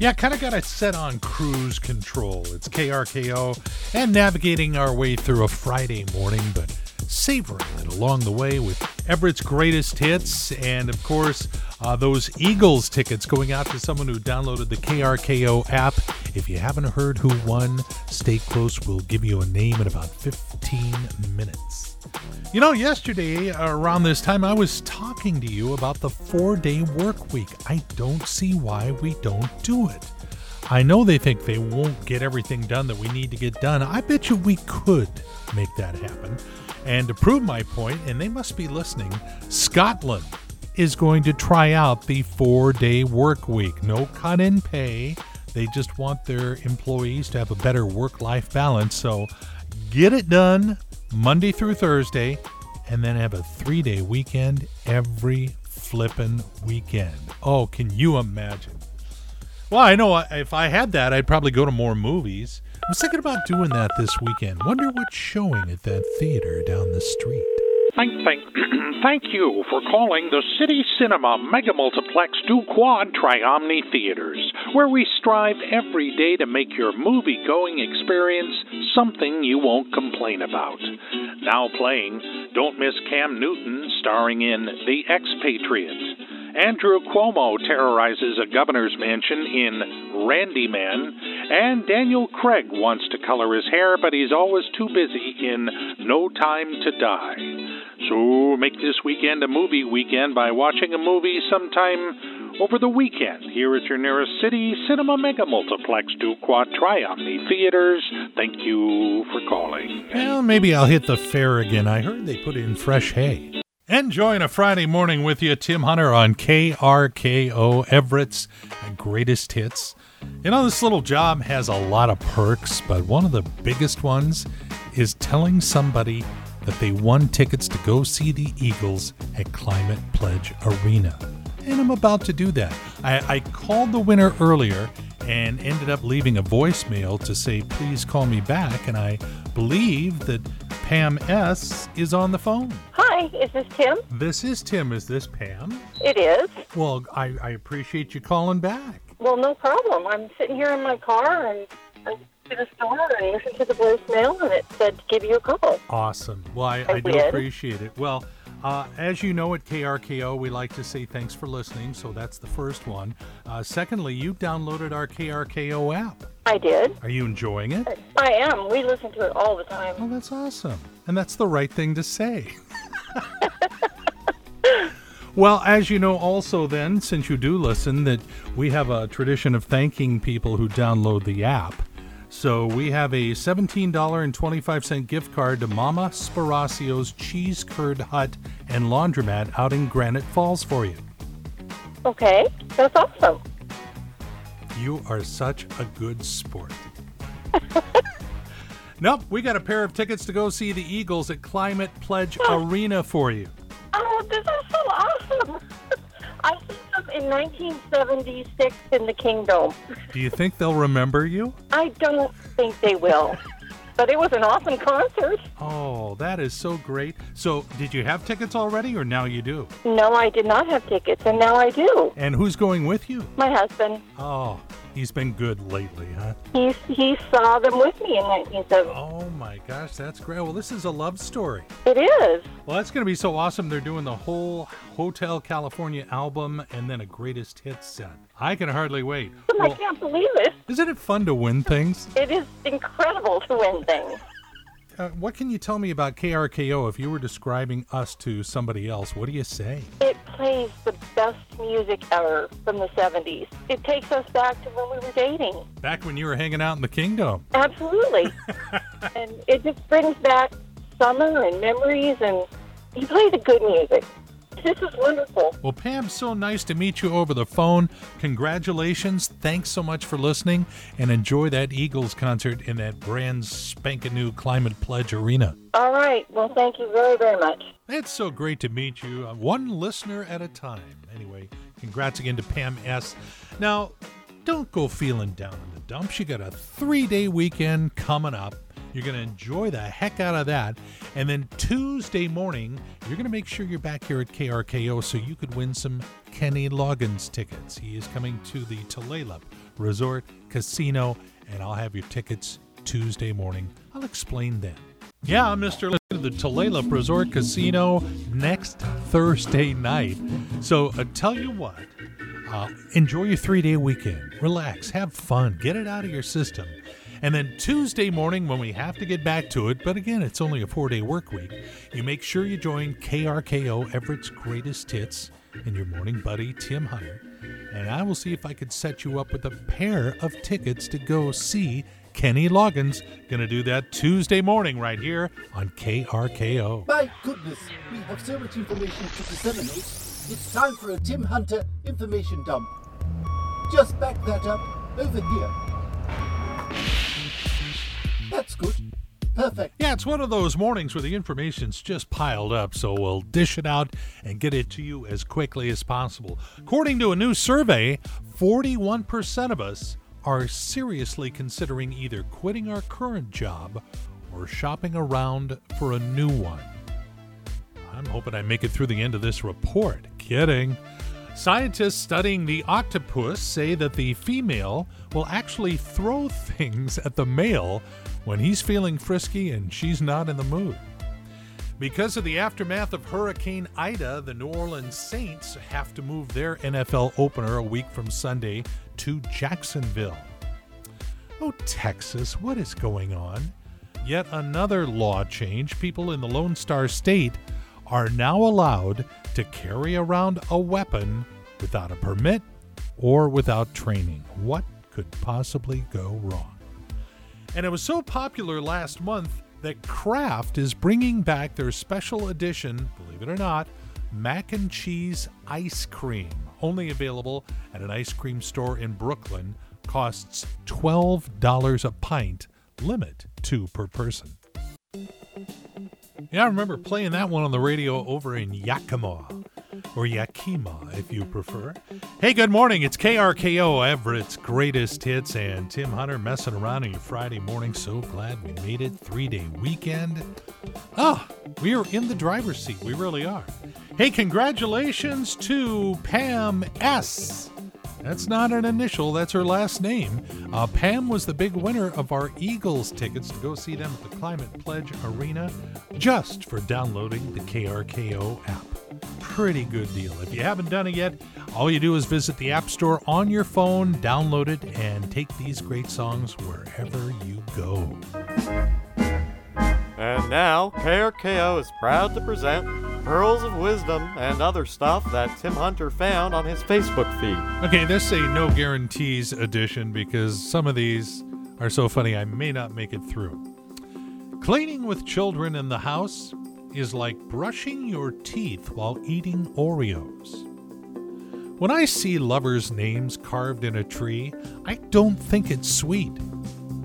Yeah, kind of got it set on cruise control. It's KRKO and navigating our way through a Friday morning, but savoring it along the way with Everett's greatest hits and, of course, uh, those Eagles tickets going out to someone who downloaded the KRKO app. If you haven't heard who won, stay close. We'll give you a name in about 15 minutes. You know, yesterday around this time, I was talking to you about the four day work week. I don't see why we don't do it. I know they think they won't get everything done that we need to get done. I bet you we could make that happen. And to prove my point, and they must be listening, Scotland is going to try out the four day work week. No cut in pay. They just want their employees to have a better work life balance. So get it done Monday through Thursday, and then have a three day weekend every flippin' weekend. Oh, can you imagine? Well, I know if I had that, I'd probably go to more movies. I was thinking about doing that this weekend. Wonder what's showing at that theater down the street. Thank, thank, thank you for calling the City Cinema Mega Multiplex Du Quad Triomni Theaters, where we strive every day to make your movie going experience something you won't complain about. Now playing, don't miss Cam Newton starring in The Expatriate. Andrew Cuomo terrorizes a governor's mansion in Randy Man, and Daniel Craig wants to color his hair, but he's always too busy in No Time to Die. So make this weekend a movie weekend by watching a movie sometime over the weekend here at your nearest city cinema mega multiplex Du Quad Triomni Theaters. Thank you for calling. Well, maybe I'll hit the fair again. I heard they put in fresh hay. Enjoying a Friday morning with you, Tim Hunter on KRKO Everett's greatest hits. You know, this little job has a lot of perks, but one of the biggest ones is telling somebody that they won tickets to go see the Eagles at Climate Pledge Arena. And I'm about to do that. I, I called the winner earlier and ended up leaving a voicemail to say, please call me back. And I believe that Pam S. is on the phone. Hi, is this Tim? This is Tim. Is this Pam? It is. Well, I, I appreciate you calling back. Well, no problem. I'm sitting here in my car and to the store and listened to the voicemail and it said to give you a call. Awesome. Well, I, I do did. appreciate it. Well, uh, as you know, at KRKO, we like to say thanks for listening. So that's the first one. Uh, secondly, you downloaded our KRKO app. I did. Are you enjoying it? I am. We listen to it all the time. Oh, that's awesome. And that's the right thing to say. well, as you know, also, then, since you do listen, that we have a tradition of thanking people who download the app. So we have a $17.25 gift card to Mama Sparacio's Cheese Curd Hut and Laundromat out in Granite Falls for you. Okay, that's awesome. You are such a good sport. nope, we got a pair of tickets to go see the Eagles at Climate Pledge Arena for you. In 1976 in the Kingdome. Do you think they'll remember you? I don't think they will. But it was an awesome concert. Oh, that is so great. So, did you have tickets already, or now you do? No, I did not have tickets, and now I do. And who's going with you? My husband, Oh, he's been good lately, huh? he, he saw them with me in 1970. Oh my gosh, that's great. Well, this is a love story. It is. Well, that's going to be so awesome. They're doing the whole Hotel California album and then a greatest hits set. I can hardly wait. I can't believe it. isn't it fun to win things? It is incredible to win things. Uh, what can you tell me about KRKO if you were describing us to somebody else? What do you say? It plays the best music ever from the 70s. It takes us back to when we were dating. Back when you were hanging out in the Kingdome. Absolutely. and it just brings back summer and memories, and he plays the good music. This is wonderful. Well, Pam, so nice to meet you over the phone. Congratulations. Thanks so much for listening and enjoy that Eagles concert in that brand spanking new Climate Pledge Arena. All right. Well, thank you very, very much. It's so great to meet you, uh, one listener at a time. Anyway, congrats again to Pam S. Now, don't go feeling down in the dumps. You got a three day weekend coming up. You're going to enjoy the heck out of that. And then Tuesday morning, you're going to make sure you're back here at KRKO so you could win some Kenny Loggins tickets. He is coming to the Tulalip Resort Casino, and I'll have your tickets Tuesday morning. I'll explain then. Yeah, Mr. The Tulalip Resort Casino next Thursday night. So uh, tell you what, uh, enjoy your three day weekend. Relax, have fun, get it out of your system. And then Tuesday morning, when we have to get back to it, but again, it's only a four day work week, you make sure you join KRKO Everett's Greatest Hits and your morning buddy, Tim Hunter. And I will see if I could set you up with a pair of tickets to go see Kenny Loggins. Gonna do that Tuesday morning right here on KRKO. My goodness, we have so much information to disseminate. It's time for a Tim Hunter information dump. Just back that up over here. That's good. Perfect. Yeah, it's one of those mornings where the information's just piled up, so we'll dish it out and get it to you as quickly as possible. According to a new survey, 41% of us are seriously considering either quitting our current job or shopping around for a new one. I'm hoping I make it through the end of this report. Kidding. Scientists studying the octopus say that the female will actually throw things at the male when he's feeling frisky and she's not in the mood. Because of the aftermath of Hurricane Ida, the New Orleans Saints have to move their NFL opener a week from Sunday to Jacksonville. Oh, Texas, what is going on? Yet another law change. People in the Lone Star State are now allowed to carry around a weapon without a permit or without training. What could possibly go wrong? And it was so popular last month that Kraft is bringing back their special edition, believe it or not, mac and cheese ice cream, only available at an ice cream store in Brooklyn, costs $12 a pint, limit two per person. Yeah, I remember playing that one on the radio over in Yakima, or Yakima if you prefer. Hey, good morning. It's KRKO Everett's greatest hits, and Tim Hunter messing around on your Friday morning. So glad we made it. Three day weekend. Ah, oh, we are in the driver's seat. We really are. Hey, congratulations to Pam S. That's not an initial, that's her last name. Uh, Pam was the big winner of our Eagles tickets to go see them at the Climate Pledge Arena just for downloading the KRKO app. Pretty good deal. If you haven't done it yet, all you do is visit the App Store on your phone, download it, and take these great songs wherever you go. And now, KRKO is proud to present pearls of wisdom and other stuff that Tim Hunter found on his Facebook feed. Okay, this is a no guarantees edition because some of these are so funny I may not make it through. Cleaning with children in the house is like brushing your teeth while eating Oreos. When I see lovers' names carved in a tree, I don't think it's sweet.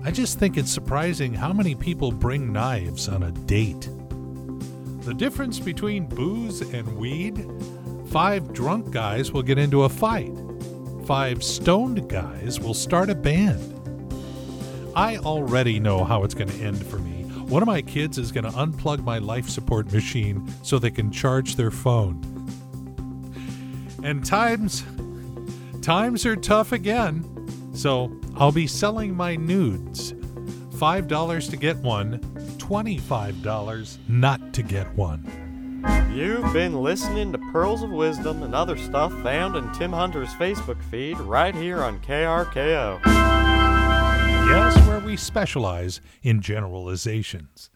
I just think it's surprising how many people bring knives on a date. The difference between booze and weed? Five drunk guys will get into a fight. Five stoned guys will start a band. I already know how it's going to end for me. One of my kids is going to unplug my life support machine so they can charge their phone. And times times are tough again. So, I'll be selling my nudes. $5 to get one, $25 not to get one. You've been listening to Pearls of Wisdom and other stuff found in Tim Hunter's Facebook feed right here on KRKO. Yes, where we specialize in generalizations.